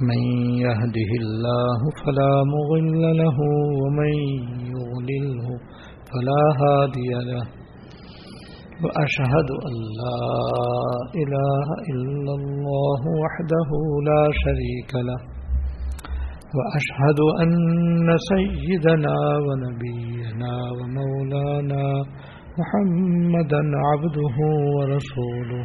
من يهده الله فلا مضل له ومن يضلله فلا هادي له وأشهد أن لا إله إلا الله وحده لا شريك له وأشهد أن سيدنا ونبينا ومولانا محمدا عبده ورسوله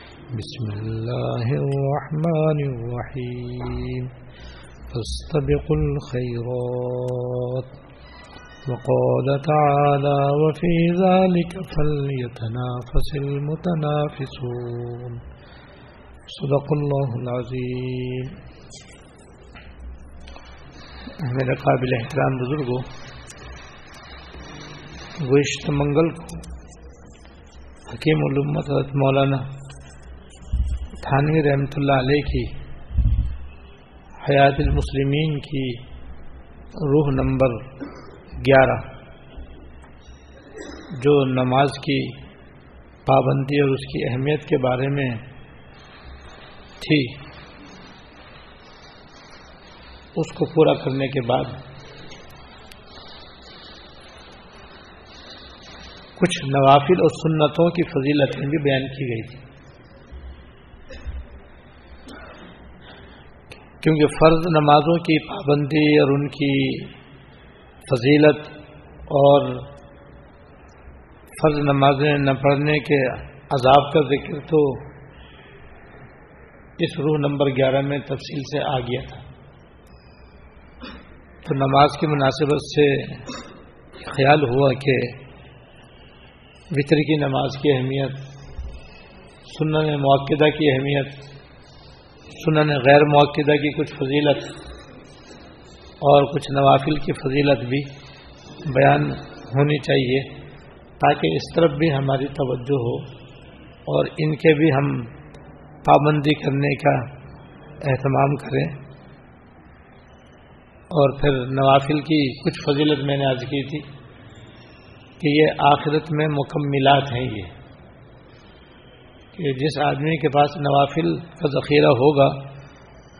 بسم الله الرحمن الرحيم. فاستبقوا الخيرات. وقال تعالى وفي ذلك فليتنافس المتنافسون. صدق الله العظيم. میرے قابل احترام بزرگوں گوشت منگل کو حکیم علومت حضرت مولانا تھانوی رحمۃ اللہ علیہ کی حیات المسلمین کی روح نمبر گیارہ، جو نماز کی پابندی اور اس کی اہمیت کے بارے میں تھی، اس کو پورا کرنے کے بعد کچھ نوافل اور سنتوں کی فضیلتیں بھی بیان کی گئی تھی کیونکہ فرض نمازوں کی پابندی اور ان کی فضیلت اور فرض نمازیں نہ پڑھنے کے عذاب کا ذکر تو اس روح نمبر گیارہ میں تفصیل سے آ گیا تھا۔ تو نماز کی مناسبت سے خیال ہوا کہ وطر کی نماز کی اہمیت، سنن موقعہ کی اہمیت سنن غیر موقعہ کی کچھ فضیلت اور کچھ نوافل کی فضیلت بھی بیان ہونی چاہیے تاکہ اس طرف بھی ہماری توجہ ہو اور ان کے بھی ہم پابندی کرنے کا اہتمام کریں۔ اور پھر نوافل کی کچھ فضیلت میں نے عرض کی تھی کہ یہ آخرت میں مکملات ہیں یہ۔ کہ جس آدمی کے پاس نوافل کا ذخیرہ ہوگا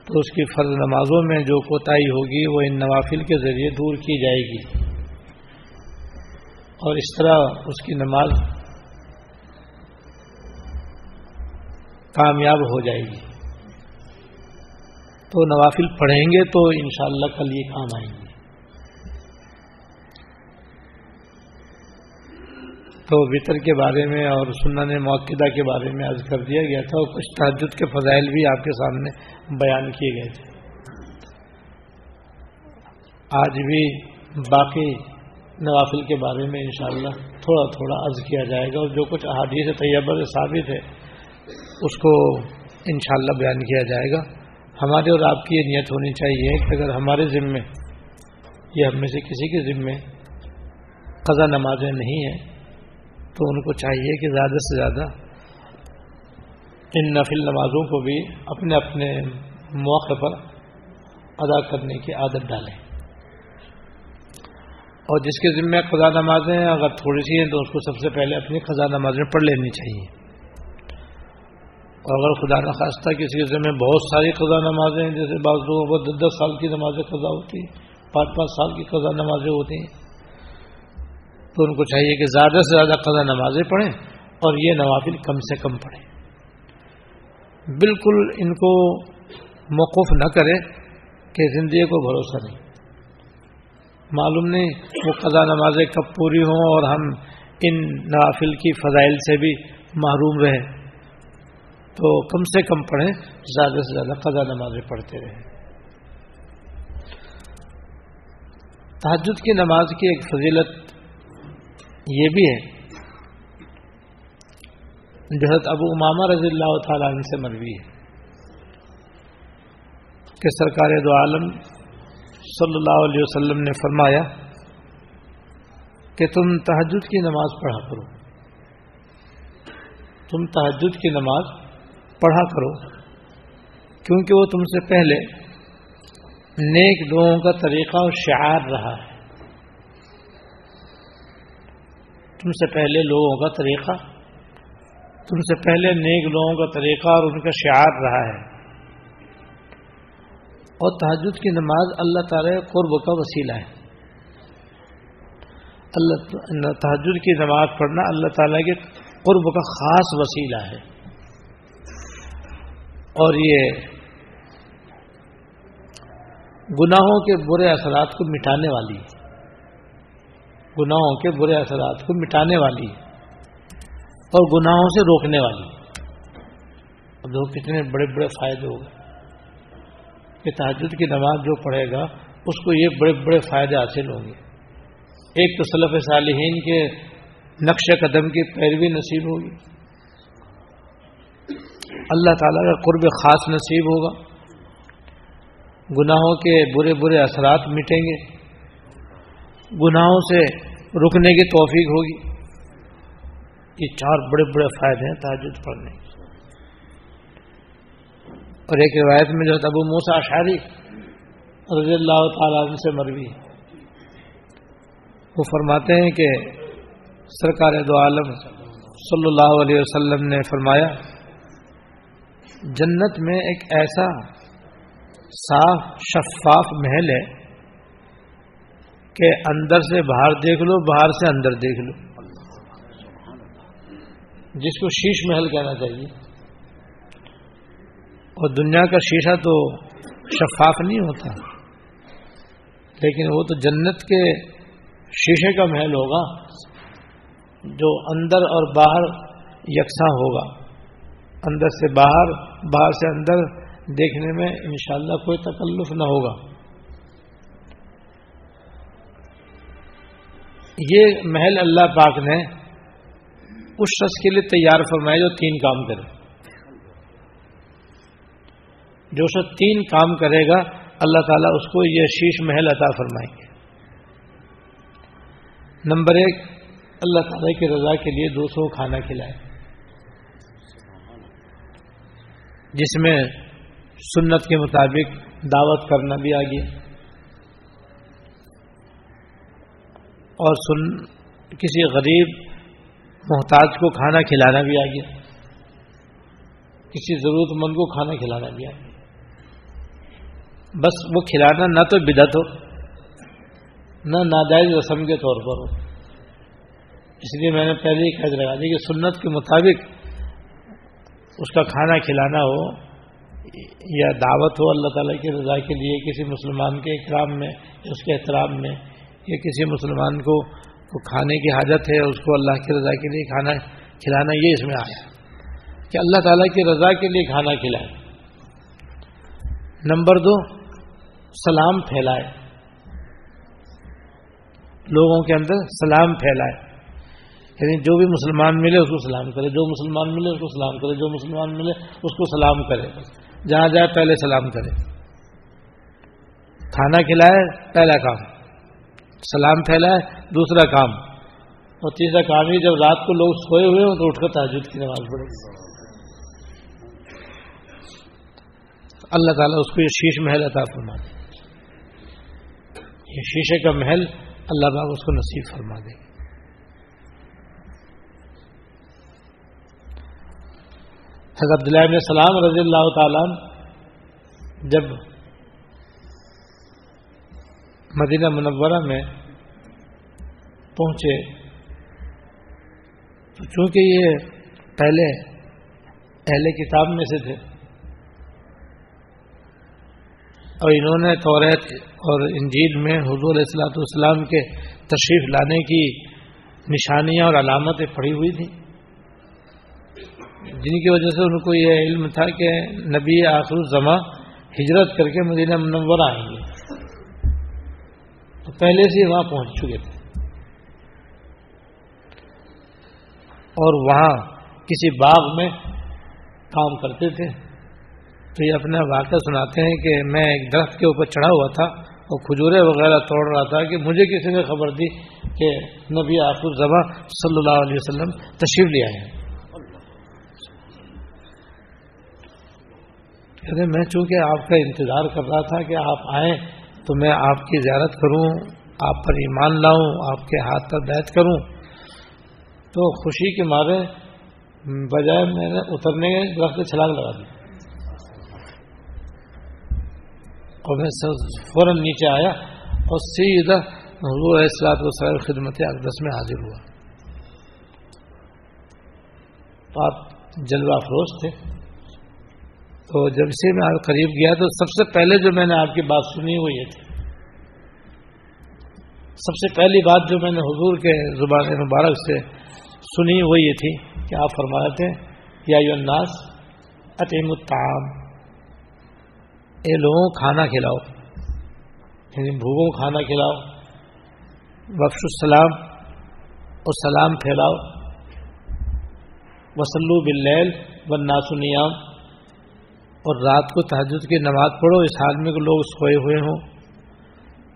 تو اس کی فرض نمازوں میں جو کوتاہی ہوگی وہ ان نوافل کے ذریعے دور کی جائے گی۔ اور اس طرح اس کی نماز کامیاب ہو جائے گی۔ تو نوافل پڑھیں گے تو انشاءاللہ کل یہ کام آئیں گے۔ تو وطر کے بارے میں اور سنن موقعہ کے بارے میں عرض کر دیا گیا تھا اور کچھ تحجد کے فضائل بھی آپ کے سامنے بیان کیے گئے تھے۔ آج بھی باقی نوافل کے بارے میں انشاءاللہ تھوڑا تھوڑا عرض کیا جائے گا اور جو کچھ احادیث طیبہ سے ثابت ہے، اس کو انشاءاللہ بیان کیا جائے گا۔ ہمارے اور آپ کی یہ نیت ہونی چاہیے کہ اگر ہمارے ذمے یا ہم میں سے کسی کے ذمے قضا نمازیں نہیں ہیں تو ان کو چاہیے کہ زیادہ سے زیادہ ان نفل نمازوں کو بھی اپنے اپنے موقع پر ادا کرنے کی عادت ڈالیں۔ اور جس کے ذمے خدا نمازیں اگر تھوڑی سی ہیں تو اس کو سب سے پہلے اپنی خدا نمازیں پڑھ لینی چاہیے۔ اور اگر خدا نخواستہ کسی کے ذمے بہت ساری خدا نمازیں ہیں، جیسے بعض لوگوں کو دس دس سال کی نمازیں قضا ہوتی ہیں، پانچ پانچ سال کی قضا نمازیں ہوتی ہیں تو ان کو چاہیے کہ زیادہ سے زیادہ قضا نمازیں پڑھیں اور یہ نوافل کم سے کم پڑھیں۔ بالکل ان کو موقف نہ کرے کہ زندگی کو بھروسہ نہیں۔ معلوم نہیں وہ قضا نمازیں کب پوری ہوں اور ہم ان نوافل کی فضائل سے بھی محروم رہے تو کم سے کم پڑھیں، زیادہ سے زیادہ قضا نمازیں پڑھتے رہیں۔ تحجد کی نماز کی ایک فضیلت یہ بھی ہے جہت ابو امامہ رضی اللہ تعالیٰ عنہ سے مروی ہے۔ کہ سرکار دو عالم صلی اللہ علیہ وسلم نے فرمایا کہ تم تحجد کی نماز پڑھا کرو۔ تم تحجد کی نماز پڑھا کرو۔ کیونکہ وہ تم سے پہلے نیک لوگوں کا طریقہ اور شعار رہا ہے۔ تم سے پہلے لوگوں کا طریقہ، تم سے پہلے نیک لوگوں کا طریقہ اور ان کا شعار رہا ہے۔ اور تحجد کی نماز اللہ تعالی قرب کا وسیلہ ہے۔ اللہ تحجد کی نماز پڑھنا اللہ تعالیٰ کے قرب کا خاص وسیلہ ہے۔ اور یہ گناہوں کے برے اثرات کو مٹانے والی ہے۔ گناہوں کے برے اثرات کو مٹانے والی اور گناہوں سے روکنے والی اب دیکھو کتنے بڑے بڑے فائدے ہو گئے۔ کہ تحجد کی نماز جو پڑھے گا، اس کو یہ بڑے بڑے فائدے حاصل ہوں گے۔ ایک تو صلف صالحین کے نقش قدم کی پیروی نصیب ہوگی۔ اللہ تعالیٰ کا قرب خاص نصیب ہوگا۔ گناہوں کے برے برے اثرات مٹیں گے۔ گناہوں سے رکنے کی توفیق ہوگی۔ یہ چار بڑے بڑے فائدے ہیں تاجد پڑھنے اور ایک روایت میں جو ابو موسا اشاری رضی اللہ تعالیٰ عنہ سے مروی وہ فرماتے ہیں کہ سرکار دو عالم صلی اللہ علیہ وسلم نے فرمایا، جنت میں ایک ایسا صاف، شفاف محل ہے کہ اندر سے باہر دیکھ لو، باہر سے اندر دیکھ لو۔ جس کو شیش محل کہنا چاہیے۔ اور دنیا کا شیشہ تو شفاف نہیں ہوتا۔ لیکن وہ تو جنت کے شیشے کا محل ہوگا جو اندر اور باہر یکساں ہوگا۔ اندر سے باہر باہر سے اندر دیکھنے میں انشاءاللہ کوئی تکلف نہ ہوگا۔ یہ محل اللہ پاک نے اس شخص کے لیے تیار فرمایا جو تین کام کرے۔ جو شخص تین کام کرے گا، اللہ تعالیٰ اس کو یہ شیش محل عطا فرمائیں گے۔ نمبر ایک، اللہ تعالیٰ کی رضا کے لیے دوسروں کو کھانا کھلائے جس میں سنت کے مطابق دعوت کرنا بھی آ گیا اور سن کسی غریب محتاج کو کھانا کھلانا بھی آ گیا۔ کسی ضرورت مند کو کھانا کھلانا بھی آ گیا۔ بس وہ کھلانا نہ تو بدت ہو، نہ ناجائز رسم کے طور پر ہو۔ اس لیے میں نے پہلے ہی قید لگا دی کہ سنت کے مطابق اس کا کھانا کھلانا ہو یا دعوت ہو اللہ تعالیٰ کی رضا کے لیے کسی مسلمان کے اکرام میں، اس کے احترام میں کہ کسی مسلمان کو کھانے کی حاجت ہے، اس کو اللہ کی رضا کے لیے کھانا کھلانا یہ اس میں آیا۔ کہ اللہ تعالیٰ کی رضا کے لیے کھانا کھلائے۔ نمبر دو، سلام پھیلائے۔ لوگوں کے اندر سلام پھیلائے۔ یعنی جو بھی مسلمان ملے، اس کو سلام کرے۔ جو مسلمان ملے، اس کو سلام کرے۔ جو مسلمان ملے، اس کو سلام کرے۔ جہاں جائے، پہلے سلام کرے۔ کھانا کھلائے، پہلا کام۔ سلام پھیلا ہے دوسرا کام۔ اور تیسرا کام ہی جب رات کو لوگ سوئے ہوئے ہوں تو اٹھ کر تاجد کی نماز پڑھے اللہ تعالیٰ اس کو یہ شیش محل عطا فرما دے یہ شیشے کا محل اللہ باغ اس کو نصیب فرما دے۔ حضرت عبداللہ السلام رضی اللہ تعالیٰ جب مدینہ منورہ میں پہنچے۔ تو چونکہ یہ پہلے اہل کتاب میں سے تھے، اور انہوں نے توریت اور انجیل میں حضور السلاۃ والسلام کے تشریف لانے کی نشانیاں اور علامتیں پڑی ہوئی تھیں۔ جن کی وجہ سے ان کو یہ علم تھا کہ نبی آخر الزما ہجرت کر کے مدینہ منور آئیں گے۔ تو پہلے سے وہاں پہنچ چکے تھے۔ اور وہاں کسی باغ میں کام کرتے تھے۔ تو یہ اپنا واقعہ سناتے ہیں کہ میں ایک درخت کے اوپر چڑھا ہوا تھا اور کھجورے وغیرہ توڑ رہا تھا کہ مجھے کسی نے خبر دی کہ نبی آخر زباں صلی اللہ علیہ وسلم تشریف لے آئے کہتے میں چونکہ آپ کا انتظار کر رہا تھا کہ آپ آئیں تو میں آپ کی زیارت کروں، آپ پر ایمان لاؤں، آپ کے ہاتھ پر بیت کروں۔ تو خوشی کے مارے بجائے میں نے اترنے درخت چھلانگ لگا دی۔ اور میں فوراً نیچے آیا اور سیدھا حضور اصلاۃ وسلم خدمت اقدس میں حاضر ہوا۔ تو آپ جلوہ افروز تھے۔ تو جب سے میں قریب گیا تو سب سے پہلے جو میں نے آپ کی بات سنی وہ یہ تھی۔ سب سے پہلی بات جو میں نے حضور کے زبان مبارک سے سنی وہ یہ تھی کہ آپ فرما رہے تھے، یا الناس عطیم الطعام۔ اے لوگوں، کھانا کھلاؤ۔ یعنی بھوکوں، کھانا کھلاؤ۔ بخش السلام اور سلام پھیلاؤ۔ وسلو بلیل و ناسنیام اور رات کو تحجد کی نماز پڑھو، اس حال میں لوگ سوئے ہوئے ہوں۔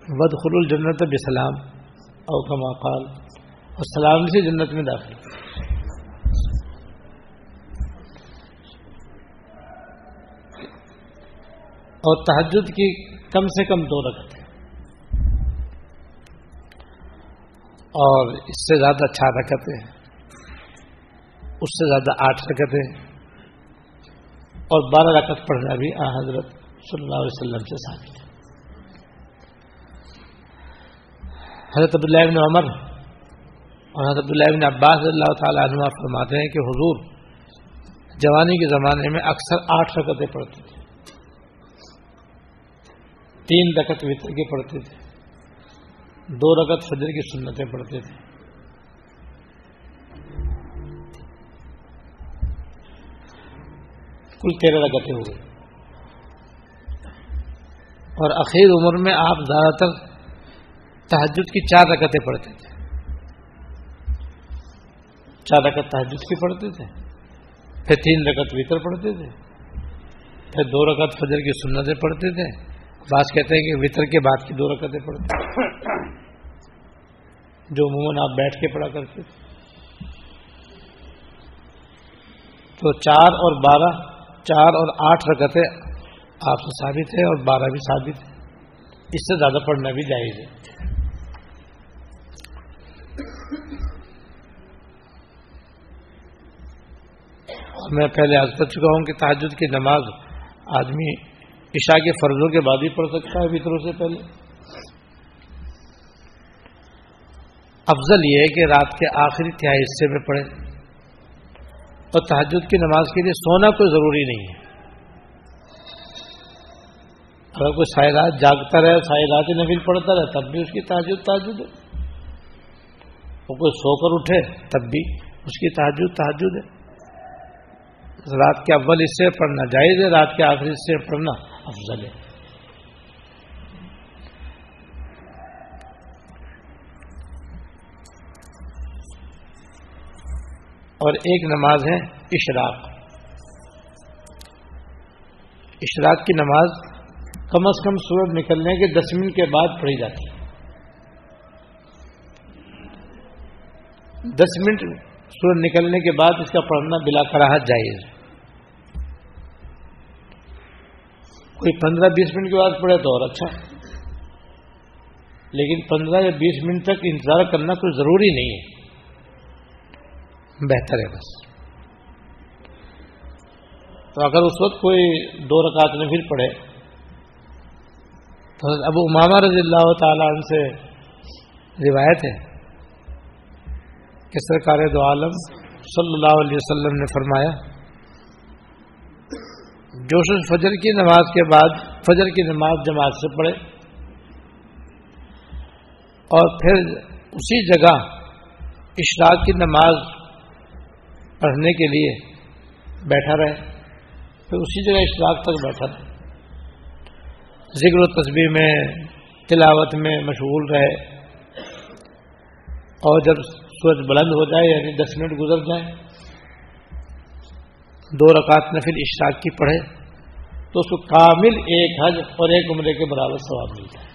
ود خل الجنت بسلام او کما قال۔ اور سلام سے جنت میں داخل۔ اور تحجد کی کم سے کم دو رکعتیں۔ اور اس سے زیادہ چار رکعتیں۔ اس سے زیادہ آٹھ رکعتیں۔ اور بارہ رکعت پڑھنا بھی آ حضرت صلی اللہ علیہ وسلم سے ثابت ہے۔ حضرت عبداللہ بن عمر اور حضرت اللہ بن عباس اللہ تعالیٰ عنہ فرماتے ہیں کہ حضور جوانی کے زمانے میں اکثر آٹھ رکتیں پڑھتے تھے۔ تین رکت وطر کے پڑھتے تھے۔ دو رکت فجر کی سنتیں پڑھتے تھے۔ کل تیرہ رکتیں ہوئے اور اخیر عمر میں آپ زیادہ تر تحجد کی چار رکتیں پڑھتے تھے۔ چار رکت تحجد کی پڑھتے تھے، پھر تین رکت وطر پڑھتے تھے، پھر دو رکت فجر کی سنتیں پڑھتے تھے۔ بعض کہتے ہیں کہ وطر کے بعد کی دو رکتیں پڑھتے جو عموماً آپ بیٹھ کے پڑھا کرتے تھے۔ تو چار اور بارہ چار اور آٹھ رکتیں آپ سے ثابت ہے اور بارہ بھی ثابت ہے اس سے زیادہ پڑھنا بھی جائز ہے۔ میں پہلے آج کر چکا ہوں کہ تحجد کی نماز آدمی عشاء کے فرضوں کے بعد ہی پڑھ سکتا ہے فطروں سے پہلے۔ افضل یہ ہے کہ رات کے آخری تہائی حصے میں پڑھے اور تحجد کی نماز کے لیے سونا کوئی ضروری نہیں ہے۔ اگر کوئی سائرات جاگتا رہے سائرات نفل پڑھتا رہے، تب بھی اس کی تحجد تحجد ہے۔ اور کوئی سو کر اٹھے، تب بھی اس کی تحجد تحجد ہے۔ رات کے اول حصے پڑھنا جائز ہے، رات کے آخری حصے پڑھنا افضل ہے۔ اور ایک نماز ہے اشراق۔ اشراق کی نماز کم از کم سورج نکلنے کے دس منٹ کے بعد پڑھی جاتی ہے۔ دس منٹ سورج نکلنے کے بعد اس کا پڑھنا بلا کراہت جائز۔ کوئی پندرہ بیس منٹ کے بعد پڑے تو اور اچھا۔ لیکن پندرہ یا بیس منٹ تک انتظار کرنا کوئی ضروری نہیں ہے۔ بہتر ہے بس۔ تو اگر اس وقت کوئی دو رکعت میں پھر پڑے تو ابو امامہ رضی اللہ تعالی عنہ سے روایت ہے کہ سرکار دو عالم صلی اللہ علیہ وسلم نے فرمایا، جوش فجر کی نماز کے بعد، فجر کی نماز جماعت سے پڑھے۔ اور پھر اسی جگہ اشراق کی نماز پڑھنے کے لیے بیٹھا رہے، پھر اسی جگہ اشراق تک بیٹھا رہے۔ ذکر و تصویر میں، تلاوت میں مشغول رہے۔ اور جب سورج بلند ہو جائے یعنی دس منٹ گزر جائیں، دو رکعت نفل اشراق کی پڑھے، تو اس کو کامل ایک حج اور ایک عمرے کے برابر ثواب ملتا ہے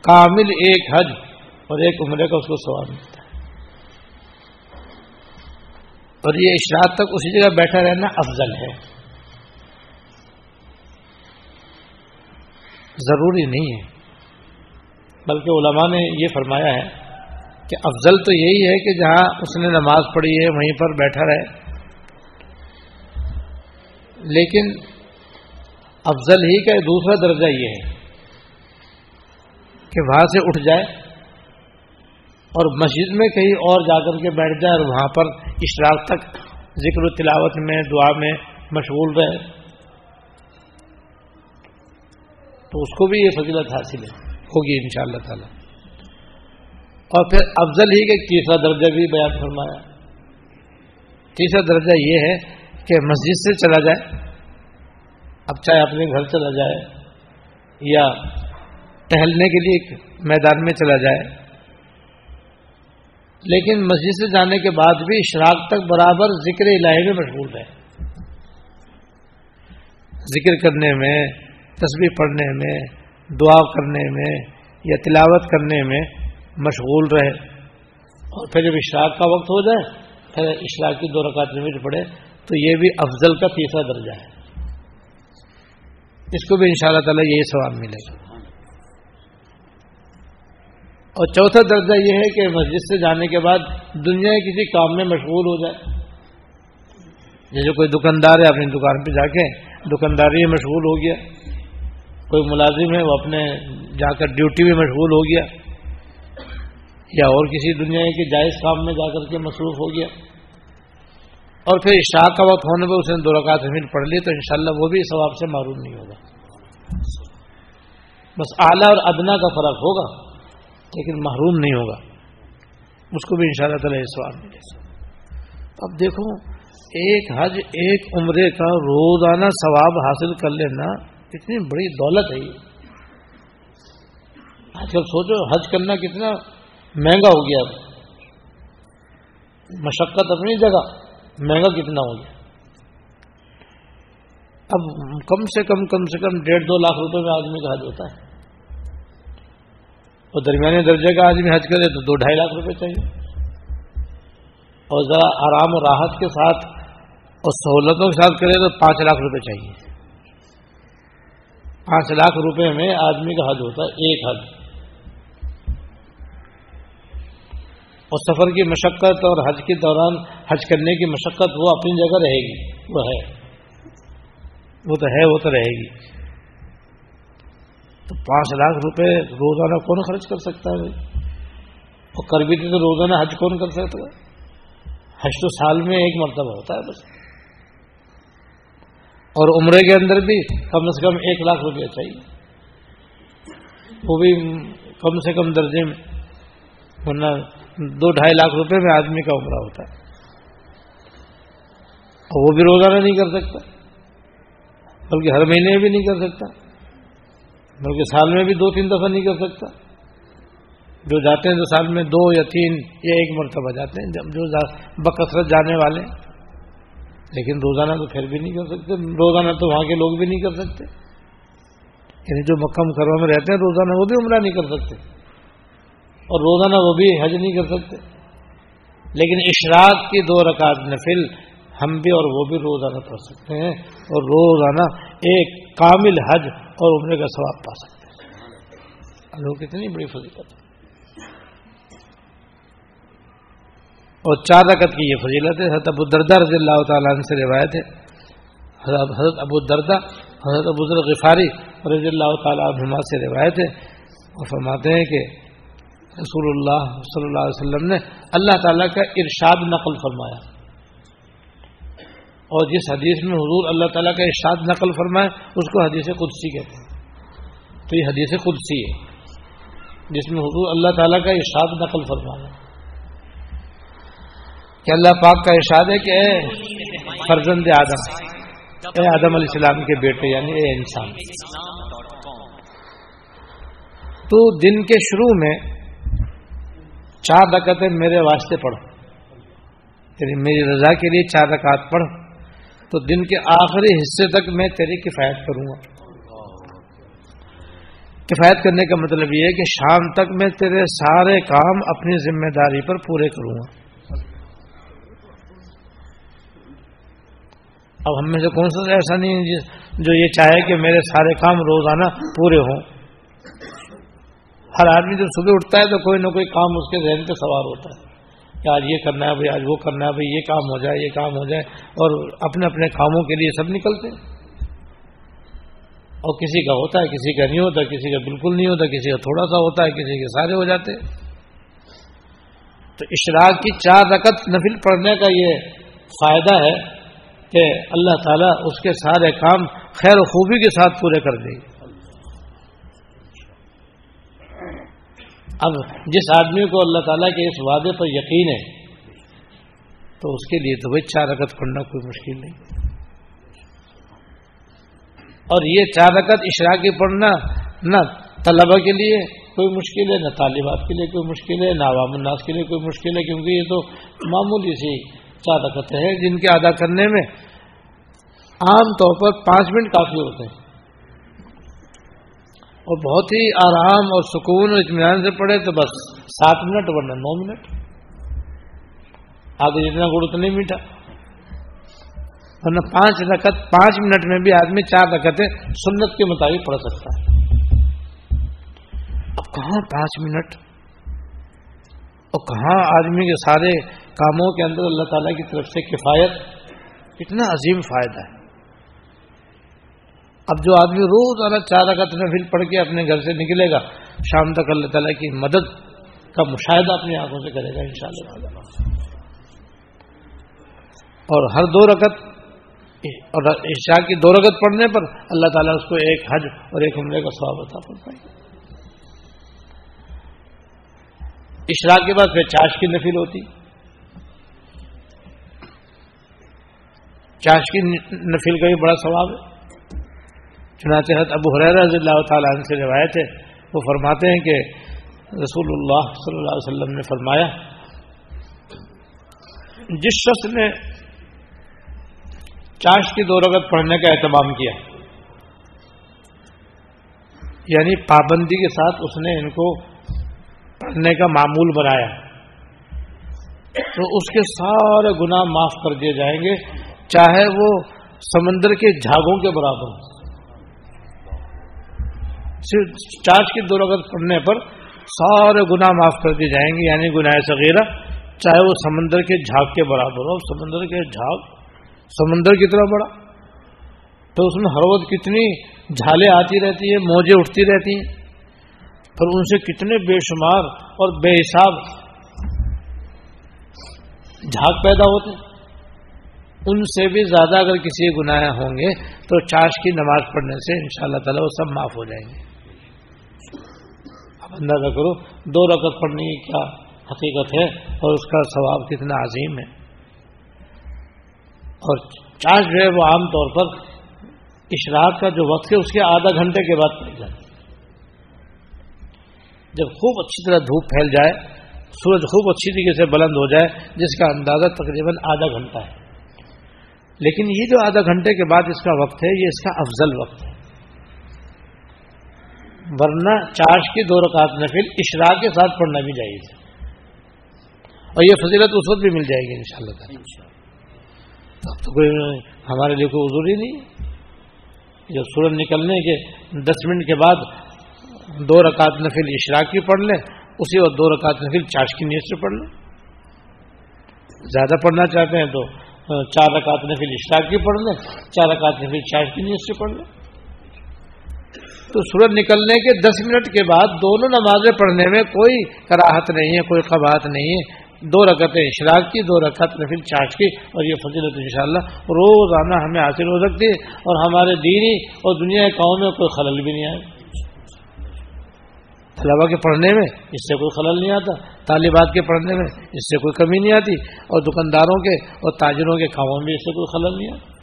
کامل ایک حج اور ایک عمرے کا اس کو ثواب ملتا ہے۔ اور یہ اشراق تک اسی جگہ بیٹھا رہنا افضل ہے۔ ضروری نہیں ہے۔ بلکہ علماء نے یہ فرمایا ہے کہ افضل تو یہی ہے کہ جہاں اس نے نماز پڑھی ہے، وہیں پر بیٹھا رہے۔ لیکن افضل ہی کا دوسرا درجہ یہ ہے کہ وہاں سے اٹھ جائے۔ اور مسجد میں کہیں اور جا کر کے بیٹھ جائے اور وہاں پر اشراق تک ذکر و تلاوت میں، دعا میں مشغول رہے۔ تو اس کو بھی یہ فضیلت حاصل ہے، ہوگی ان شاء اللہ تعالی۔ اور پھر افضل ہی کہ تیسرا درجہ بھی بیان فرمایا۔ تیسرا درجہ یہ ہے کہ مسجد سے چلا جائے۔ اب چاہے اپنے گھر چلا جائے یا ٹہلنے کے لیے میدان میں چلا جائے۔ لیکن مسجد سے جانے کے بعد بھی اشراق تک برابر ذکر الہی میں مشغول ہے۔ ذکر کرنے میں تصویر پڑھنے میں، دعا کرنے میں یا تلاوت کرنے میں مشغول رہے۔ اور پھر جب اشراق کا وقت ہو جائے، پھر اشراق کی دو رکعت نمٹ پڑے تو یہ بھی افضل کا تیسرا درجہ ہے۔ اس کو بھی ان شاء اللہ تعالی یہی سوال ملے گا۔ اور چوتھا درجہ یہ ہے کہ مسجد سے جانے کے بعد دنیا کے کسی کام میں مشغول ہو جائے۔ جیسے کوئی دکاندار ہے، اپنی دکان پہ جا کے دکانداری میں مشغول ہو گیا۔ کوئی ملازم ہے، وہ اپنے جا کر ڈیوٹی میں مشغول ہو گیا۔ یا اور کسی دنیا کے جائز کام میں جا کر کے مصروف ہو گیا۔ اور پھر اشاع کا وقت ہونے پہ اس نے دو رکعت زمین پڑھ لی تو انشاءاللہ وہ بھی ثواب سے معروم نہیں ہوگا۔ بس اعلیٰ اور ادنا کا فرق ہوگا۔ لیکن محروم نہیں ہوگا۔ اس کو بھی ان شاء اللہ تعالیٰ سواب ملے۔ اب دیکھو، ایک حج ایک عمرے کا روزانہ ثواب حاصل کر لینا کتنی بڑی دولت ہے۔ یہ آج کل سوچو، حج کرنا کتنا مہنگا ہو گیا۔ اب مشقت اپنی جگہ، مہنگا کتنا ہو گیا۔ اب کم سے کم کم سے کم ڈیڑھ دو لاکھ روپے میں آدمی کا حج ہوتا ہے۔ اور درمیانی درجے کا آدمی حج کرے تو دو ڈھائی لاکھ روپے چاہیے۔ اور ذرا آرام و راحت کے ساتھ اور سہولتوں کے ساتھ کرے تو پانچ لاکھ روپے چاہیے۔ پانچ لاکھ روپے میں آدمی کا حج ہوتا ہے، ایک حج۔ اور سفر کی مشقت اور حج کے دوران حج کرنے کی مشقت وہ اپنی جگہ رہے گی، وہ ہے۔ وہ تو ہے، وہ تو رہے گی۔ تو پانچ لاکھ روپے روزانہ کون خرچ کر سکتا ہے بھائی؟ اور کر بھی تو روزانہ حج کون کر سکتا ہے؟ حج تو سال میں ایک مرتبہ ہوتا ہے بس۔ اور عمرے کے اندر بھی کم سے کم ایک لاکھ روپیہ چاہیے۔ وہ بھی کم سے کم درجے میں، ورنہ دو ڈھائی لاکھ روپے میں آدمی کا عمرہ ہوتا ہے۔ اور وہ بھی روزانہ نہیں کر سکتا، بلکہ ہر مہینے بھی نہیں کر سکتا۔ بلکہ سال میں بھی دو تین دفعہ نہیں کر سکتا۔ جو جاتے ہیں تو سال میں دو یا تین یا ایک مرتبہ جاتے ہیں۔ جو بکثرت جانے والے لیکن روزانہ تو پھر بھی نہیں کر سکتے۔ روزانہ تو وہاں کے لوگ بھی نہیں کر سکتے۔ یعنی جو مکہ مکرمہ میں رہتے ہیں، روزانہ وہ بھی عمرہ نہیں کر سکتے۔ اور روزانہ وہ بھی حج نہیں کر سکتے۔ لیکن اشراق کی دو رکعت نفل ہم بھی اور وہ بھی روزانہ پڑھ سکتے ہیں اور روزانہ ایک کامل حج اور عمرے کا ثواب پا سکتے ہیں۔ لوگ کتنی بڑی فضیلت۔ ہے اور چار رکعت کی یہ فضیلت ہے۔ حضرت ابو دردہ رضی اللہ تعالیٰ عنہ سے روایت ہے۔ حضرت ابو دردہ، حضرت ابو ذر غفاری رضی اللہ تعالیٰ عنہ سے روایت ہے۔ اور فرماتے ہیں کہ رسول اللہ صلی اللہ علیہ وسلم نے اللہ تعالیٰ کا ارشاد نقل فرمایا۔ اور جس حدیث میں حضور اللہ تعالیٰ کا ارشاد نقل فرمائے، اس کو حدیث قدسی کہتے ہیں۔ تو یہ حدیث قدسی ہے، جس میں حضور اللہ تعالیٰ کا ارشاد نقل فرمانا کہ اللہ پاک کا ارشاد ہے کہ اے فرزند آدم، اے آدم علیہ السلام کے بیٹے یعنی اے انسان۔ تو دن کے شروع میں چار رکعتیں میرے واسطے پڑھو یعنی میری رضا کے لیے چار رکعت پڑھ تو دن کے آخری حصے تک میں تیری کفایت کروں گا۔ کفایت کرنے کا مطلب یہ ہے کہ شام تک میں تیرے سارے کام اپنی ذمہ داری پر پورے کروں گا۔ اب ہم میں سے کون سا ایسا نہیں جو یہ چاہے کہ میرے سارے کام روزانہ پورے ہوں۔ ہر آدمی جب صبح اٹھتا ہے تو کوئی نہ کوئی کام اس کے ذہن پہ سوار ہوتا ہے۔ کہ آج یہ کرنا ہے بھائی، آج وہ کرنا ہے بھائی، یہ کام ہو جائے، یہ کام ہو جائے، اور اپنے اپنے کاموں کے لیے سب نکلتے ہیں۔ اور کسی کا ہوتا ہے، کسی کا نہیں ہوتا، کسی کا بالکل نہیں ہوتا، کسی کا تھوڑا سا ہوتا ہے، کسی کے سارے ہو جاتے تو اشراق کی چار رکت نفل پڑھنے کا یہ فائدہ ہے کہ اللہ تعالیٰ اس کے سارے کام خیر و خوبی کے ساتھ پورے کر دے۔ گی اب جس آدمی کو اللہ تعالیٰ کے اس وعدے پر یقین ہے، تو اس کے لیے تو بھائی چار رکت پڑھنا کوئی مشکل نہیں۔ اور یہ چار رکت اشراقی پڑھنا نہ طلبہ کے لیے کوئی مشکل ہے، نہ طالبات کے لیے کوئی مشکل ہے، نہ عوام الناس کے لیے کوئی مشکل ہے، کیونکہ یہ تو معمولی سی چار رکت ہے جن کے ادا کرنے میں عام طور پر پانچ منٹ کافی ہوتے ہیں۔ اور بہت ہی آرام اور سکون اور اطمینان سے پڑھے تو بس سات منٹ ورنہ نو منٹ۔ آگے جتنا گڑ اتنا میٹھا۔ ورنہ پانچ رکعت، پانچ منٹ میں بھی آدمی چار رکعتیں سنت کے مطابق پڑھ سکتا ہے۔ اب کہاں پانچ منٹ؟ اور کہاں آدمی کے سارے کاموں کے اندر اللہ تعالیٰ کی طرف سے کفایت؟ اتنا عظیم فائدہ ہے۔ اب جو آدمی روز چار رکعت نفل پڑھ کے اپنے گھر سے نکلے گا، شام تک اللہ تعالیٰ کی مدد کا مشاہدہ اپنی آنکھوں سے کرے گا ان شاء اللہ اور ہر دو رکعت، اور عشاء کی دو رکعت پڑھنے پر اللہ تعالیٰ اس کو ایک حج اور ایک عمرے کا سواب عطا پڑتا ہے اشراق کے بعد پھر چاش کی نفل ہوتی۔ چاش کی نفل کا بھی بڑا ثواب ہے۔ چنانچہ حضرت ابو حریر رضی اللہ تعالیٰ عنہ سے روایت ہے، وہ فرماتے ہیں کہ رسول اللہ صلی اللہ علیہ وسلم نے فرمایا، جس شخص نے چاش کی دو رگت پڑھنے کا اہتمام کیا یعنی پابندی کے ساتھ اس نے ان کو پڑھنے کا معمول بنایا، تو اس کے سارے گناہ معاف کر دیے جائیں گے، چاہے وہ سمندر کے جھاگوں کے برابر ہوں چارج کی دو رگت پڑھنے پر سارے گناہ معاف کر دی جائیں گے یعنی گناہ صغیرہ، چاہے وہ سمندر کے جھاگ کے برابر ہو، سمندر کے جھاگ، سمندر کی طرح بڑا تو اس میں ہر وقت کتنی جھالیں آتی رہتی ہیں، موجیں اٹھتی رہتی ہیں۔ پھر ان سے کتنے بے شمار اور بے حساب جھاگ پیدا ہوتے ہیں۔ ان سے بھی زیادہ اگر کسی گناہ ہوں گے تو چاش کی نماز پڑھنے سے ان شاء اللہ تعالی وہ سب معاف ہو جائیں گے۔ اب اندازہ کرو، دو رکعت پڑھنے کی کیا حقیقت ہے اور اس کا ثواب کتنا عظیم ہے۔ اور چارج جو ہے وہ عام طور پر اشراق کا جو وقت ہے، اس کے آدھا گھنٹے کے بعد پڑ جائے جب خوب اچھی طرح دھوپ پھیل جائے، سورج خوب اچھی طریقے سے بلند ہو جائے، جس کا اندازہ تقریباً آدھا گھنٹہ ہے۔ لیکن یہ جو آدھا گھنٹے کے بعد اس کا وقت ہے، یہ اس کا افضل وقت ہے۔ ورنہ چارج کی دو رکعت نفل اشرا کے ساتھ پڑھنا بھی چاہیے اور یہ فضیلت اس وقت بھی مل جائے گی ان شاء اللہ اب تو کوئی ہمارے لیے کوئی حضور ہی نہیں۔ جب سورج نکلنے کے دس منٹ کے بعد دو رکعت نفل اشراق کی پڑھ لیں اسی وقت دو رکعت نفل چارج کی نیت سے پڑھ لیں زیادہ پڑھنا چاہتے ہیں تو چار رکعت نفل اشراق کی پڑھ لیں چار رکعت نفل چارج کی نیت سے پڑھ لیں تو سورج نکلنے کے دس منٹ کے بعد دونوں نمازیں پڑھنے میں کوئی کراہت نہیں ہے، کوئی قباہت نہیں ہے۔ دو رکعتیں اشراق کی، دو رکعت نفل چاش کی اور یہ فضیلت ان شاء اللہ روزانہ ہمیں حاصل ہو سکتی ہے اور ہمارے دینی اور دنیا کے کاموں میں کوئی خلل بھی نہیں آئے۔ طلبا کے پڑھنے میں اس سے کوئی خلل نہیں آتا، طالبات کے پڑھنے میں اس سے کوئی کمی نہیں آتی اور دکانداروں کے اور تاجروں کے کاموں میں اس سے کوئی خلل نہیں آتا۔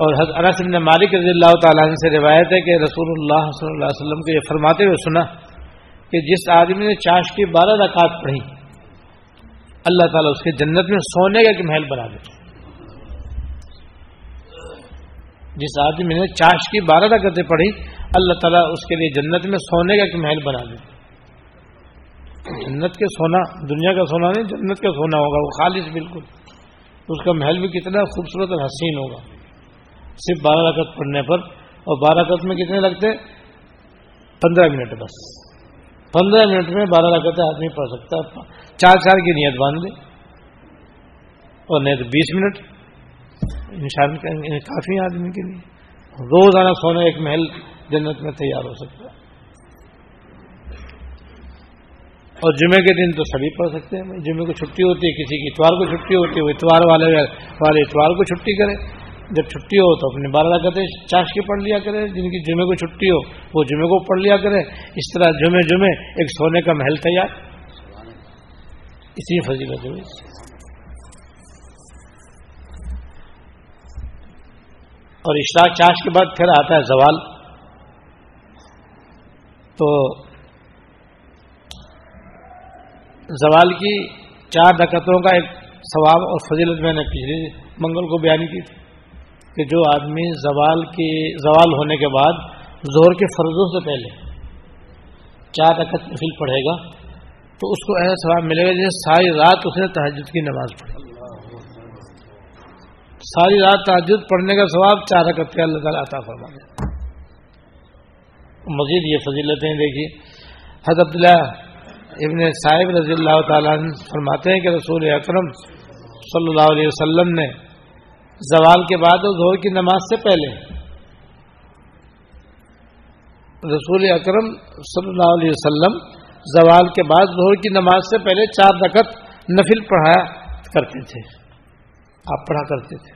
اور حضرت بن مالک رضی اللہ تعالیٰ عنہ سے روایت ہے کہ رسول اللہ صلی اللہ علیہ وسلم کو یہ فرماتے ہوئے سنا کہ جس آدمی نے چاش کی بارہ رکعت پڑھی، اللہ تعالیٰ اس کے جنت میں سونے کا ایک محل بنا دے۔ جس آدمی نے چاش کی بارہ رکعتیں پڑھی، اللہ تعالیٰ اس کے لیے جنت میں سونے کا ایک محل بنا دے۔ جنت کے سونا، دنیا کا سونا نہیں، جنت کا سونا ہوگا، وہ خالص بالکل۔ اس کا محل بھی کتنا خوبصورت اور حسین ہوگا۔ صرف بارہ رکعت پڑھنے پر اور بارہ رکعت میں کتنے لگتے؟ پندرہ منٹ بس۔ پندرہ منٹ میں بارہ رکعت آدمی پڑھ سکتا ہے۔ چار چار کی نیت باندھ لے۔ اور نہیں تو بیس منٹ۔ انسان کافی آدمی کے لیے۔ روزانہ سونا ایک محل جنت میں تیار ہو سکتا ہے۔ اور جمعے کے دن تو سبھی پڑھ سکتے ہیں۔ جمعے کو چھٹی ہوتی ہے، کسی کی اتوار کو چھٹی ہوتی ہے، وہ اتوار والے والے اتوار کو چھٹی کرے۔ جب چھٹی ہو تو اپنے بارہ کہتے چاش کی پڑھ لیا کرے، جن کی جمعے کو چھٹی ہو، وہ جمعے کو پڑھ لیا کرے۔ اس طرح جمعے جمعے ایک سونے کا محل تیار اسی فضیلت ہوئی اور اشراق چاش کے بعد پھر آتا ہے زوال۔ تو زوال کی چار دقتوں کا ایک ثواب اور فضیلت میں نے پچھلی منگل کو بیان کی تھی۔ کہ جو آدمی زوال کی زوال ہونے کے بعد زہر کے فرضوں سے پہلے چار رکعت نفل پڑھے گا، تو اس کو ایسا ثواب ملے گا، جیسے ساری رات اس نے تحجد کی نماز پڑھی ساری رات تحجد پڑھنے کا ثواب چار رکعت کے اللہ تعالیٰ عطا فرما دے۔ مزید یہ فضیلتیں دیکھیے۔ حضرت اللہ ابن صاحب رضی اللہ تعالیٰ فرماتے ہیں کہ رسول اکرم صلی اللہ علیہ وسلم نے زوال کے بعد اور زہر کی نماز سے پہلے۔ رسول اکرم صلی اللہ علیہ وسلم زوال کے بعد زہر کی نماز سے پہلے چار رکعت نفل پڑھایا کرتے تھے۔ آپ پڑھا کرتے تھے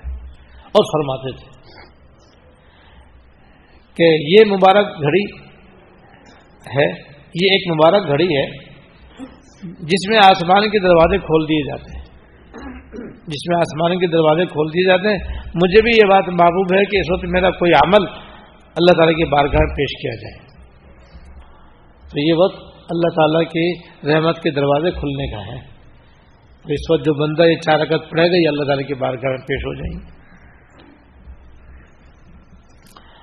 اور فرماتے تھے کہ یہ مبارک گھڑی ہے، یہ ایک مبارک گھڑی ہے جس میں آسمان کے دروازے کھول دیے جاتے ہیں۔ جس میں آسمان کے دروازے کھول دیے جاتے ہیں۔ مجھے بھی یہ بات محبوب ہے کہ اس وقت میرا کوئی عمل اللہ تعالیٰ کی بارگاہ پیش کیا جائے۔ تو یہ وقت اللہ تعالیٰ کی رحمت کے دروازے کھلنے کا ہے۔ اس وقت جو بندہ یہ چار رکعت پڑے گا، یہ اللہ تعالیٰ کی بارگاہ میں پیش ہو جائیں گے۔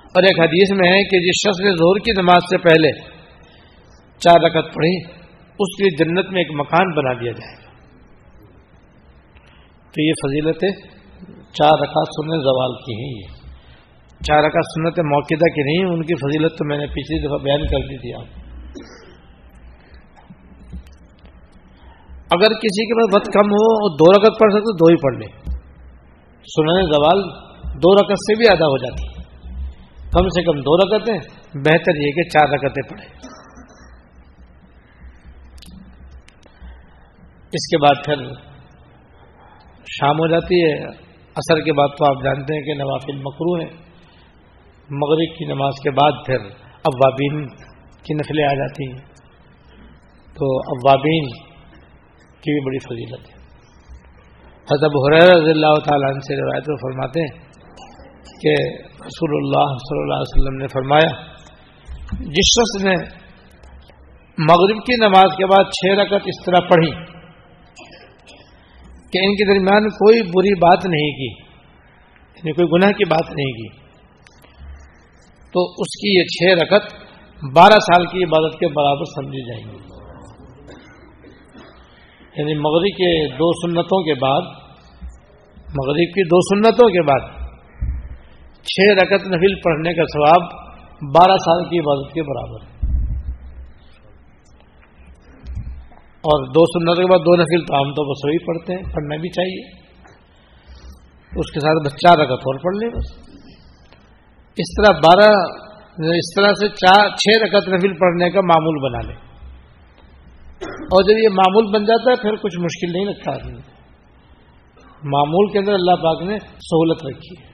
اور ایک حدیث میں ہے کہ جس شخص نے زور کی نماز سے پہلے چار رکعت پڑھی، اس کے جنت میں ایک مکان بنا دیا جائے۔ گا تو یہ فضیلت چار رکعت سنت زوال کی ہیں یہ۔ چار رکعت سنت موقع کی نہیں، ان کی فضیلت تو میں نے پچھلی دفعہ بیان کر دی تھی۔ آپ اگر کسی کے پاس وقت کم ہو اور دو رکعت پڑھ سکتے دو ہی پڑھ لیں سنن زوال دو رکعت سے بھی ادا ہو جاتی۔ کم سے کم دو رکعتیں، بہتر یہ کہ چار رکعتیں پڑھیں۔ اس کے بعد پھر شام ہو جاتی ہے اثر کے بعد تو آپ جانتے ہیں کہ نوافل مکرو ہے مغرب کی نماز کے بعد پھر اوابین کی نسلیں آ جاتی ہیں۔ تو اوابین کی بھی بڑی فضیلت ہے۔ حضرت حریر رضی اللہ تعالیٰ عنہ سے روایت میں فرماتے ہیں کہ رسول اللہ صلی اللہ علیہ وسلم نے فرمایا، جس شخص نے مغرب کی نماز کے بعد چھ رکعت اس طرح پڑھی کہ ان کے درمیان کوئی بری بات نہیں کی یعنی کوئی گناہ کی بات نہیں کی۔ تو اس کی یہ چھ رکت بارہ سال کی عبادت کے برابر سمجھی جائیں گی۔ یعنی مغرب کے دو سنتوں کے بعد، مغرب کی دو سنتوں کے بعد چھ رکت نفل پڑھنے کا ثواب بارہ سال کی عبادت کے برابر ہے۔ اور دو سنت کے بعد دو نفل تو عام طور پر سوئی پڑھتے ہیں، پڑھنا بھی چاہیے۔ اس کے ساتھ بس چار رکعت اور پڑھ لے بس۔ اس طرح بارہ، اس طرح سے چار، چھ رکعت نفل پڑھنے کا معمول بنا لے اور جب یہ معمول بن جاتا ہے، پھر کچھ مشکل نہیں رکھتا آدمی معمول کے اندر اللہ پاک نے سہولت رکھی ہے۔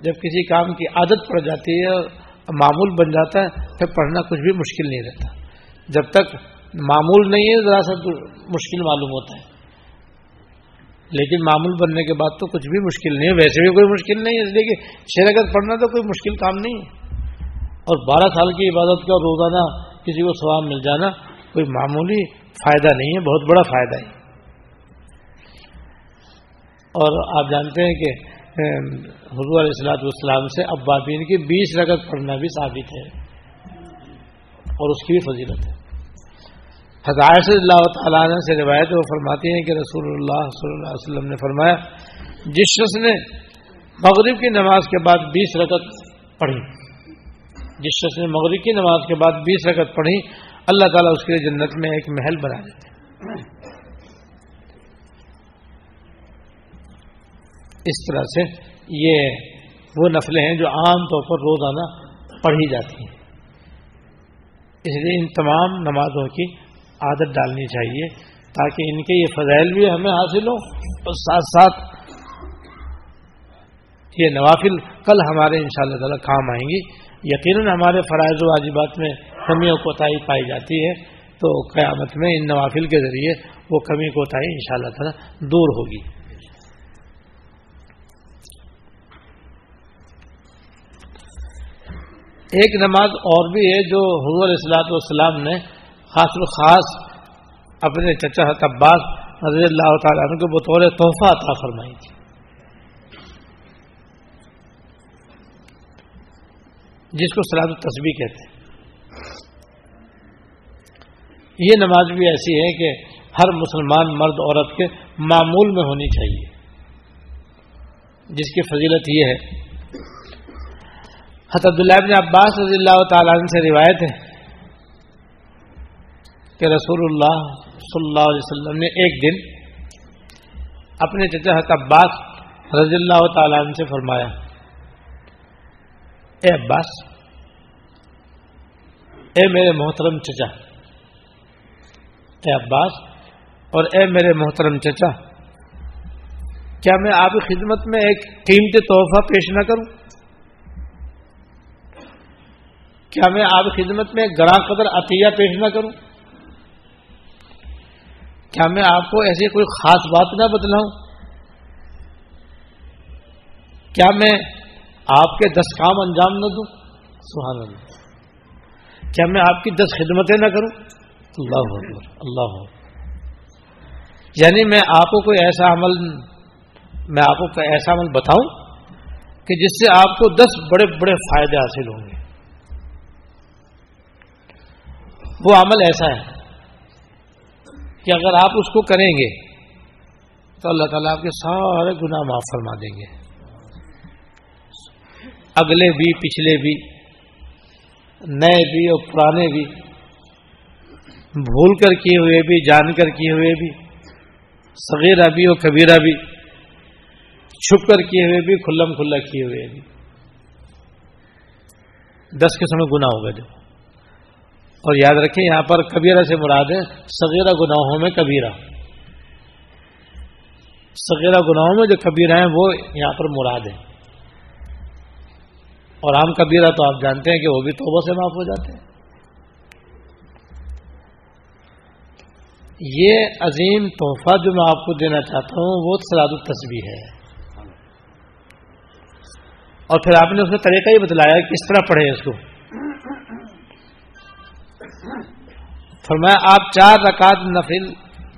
جب کسی کام کی عادت پڑ جاتی ہے اور معمول بن جاتا ہے، پھر پڑھنا کچھ بھی مشکل نہیں رہتا۔ جب تک معمول نہیں ہے، ذرا سا مشکل معلوم ہوتا ہے۔ لیکن معمول بننے کے بعد تو کچھ بھی مشکل نہیں ہے، ویسے بھی کوئی مشکل نہیں ہے۔ اس لیے کہ چھ رکعت پڑھنا تو کوئی مشکل کام نہیں ہے۔ اور بارہ سال کی عبادت کا روزانہ کسی کو ثواب مل جانا کوئی معمولی فائدہ نہیں ہے، بہت بڑا فائدہ ہے۔ اور آپ جانتے ہیں کہ حضور علیہ السلاط والسلام سے ابابین کی بیس رگت پڑھنا بھی ثابت ہے اور اس کی بھی فضیلت ہے۔ حضائر اللہ تعالیٰ عنہ سے روایت وہ فرماتی ہیں کہ رسول اللہ صلی اللہ علیہ وسلم نے فرمایا، جس شخص نے مغرب کی نماز کے بعد بیس رکت پڑھی، جس شخص نے مغرب کی نماز کے بعد بیس رکت پڑھی، اللہ تعالیٰ اس کے لیے جنت میں ایک محل بنا دیتے اس طرح سے یہ وہ نفلیں ہیں جو عام طور پر روزانہ پڑھی جاتی ہیں۔ اس لیے ان تمام نمازوں کی عادت ڈالنی چاہیے تاکہ ان کے یہ فضائل بھی ہمیں حاصل ہوں اور ساتھ ساتھ یہ نوافل کل ہمارے ان شاء اللہ تعالی کام آئیں گی۔ یقیناً ہمارے فرائض و واجبات میں کمی و کوتاہی پائی جاتی ہے۔ تو قیامت میں ان نوافل کے ذریعے وہ کمی کوتاہی ان شاء اللہ تعالی دور ہوگی۔ ایک نماز اور بھی ہے جو حضور اصلاۃ والسلام نے خاص الخاص اپنے چچا عباس رضی اللہ تعالیٰ عنہ کو بطور تحفہ عطا فرمائی تھی۔ جس کو سلاد التصبی کہتے ہیں۔ یہ نماز بھی ایسی ہے کہ ہر مسلمان مرد عورت کے معمول میں ہونی چاہیے۔ جس کی فضیلت یہ ہے۔ حت عبداللہ ابن عباس رضی اللہ تعالیٰ عنہ سے روایت ہے۔ کہ رسول اللہ صلی اللہ علیہ وسلم نے ایک دن اپنے چچا عباس رضی اللہ تعالیٰ عنہ سے فرمایا، اے عباس، اے میرے محترم چچا، اے عباس، اور اے میرے محترم چچا، کیا میں آپ کی خدمت میں ایک قیمتی تحفہ پیش نہ کروں؟ کیا میں آپ کی خدمت میں ایک گراں قدر عطیہ پیش نہ کروں؟ کیا میں آپ کو ایسی کوئی خاص بات نہ بدلاؤں کیا میں آپ کے دس کام انجام نہ دوں؟ سبحان اللہ۔ کیا میں آپ کی دس خدمتیں نہ کروں؟ اللہ اکبر، اللہ یعنی میں آپ کو کوئی ایسا عمل، میں آپ کو ایسا عمل بتاؤں کہ جس سے آپ کو دس بڑے بڑے فائدے حاصل ہوں گے۔ وہ عمل ایسا ہے۔ کہ اگر آپ اس کو کریں گے، تو اللہ تعالیٰ آپ کے سارے گناہ معاف فرما دیں گے۔ اگلے بھی، پچھلے بھی، نئے بھی اور پرانے بھی، بھول کر کیے ہوئے بھی، جان کر کیے ہوئے بھی، صغیرہ بھی اور کبیرہ بھی، چھپ کر کیے ہوئے بھی، کھلم کھلا کیے ہوئے بھی۔ دس کے گنا ہوگا جو اور یاد رکھیں یہاں پر کبیرہ سے مراد ہے سغیرہ گناہوں میں کبیرہ۔ سغیرہ گناہوں میں جو کبیرہ ہیں وہ یہاں پر مراد ہے اور عام کبیرہ تو آپ جانتے ہیں کہ وہ بھی توبہ سے معاف ہو جاتے ہیں۔ یہ عظیم تحفہ جو میں آپ کو دینا چاہتا ہوں وہ سلاد التصویر ہے۔ اور پھر آپ نے اس میں طریقہ ہی بتلایا کس طرح پڑھے اس کو۔ فرمایا، آپ چار رکعت نفل،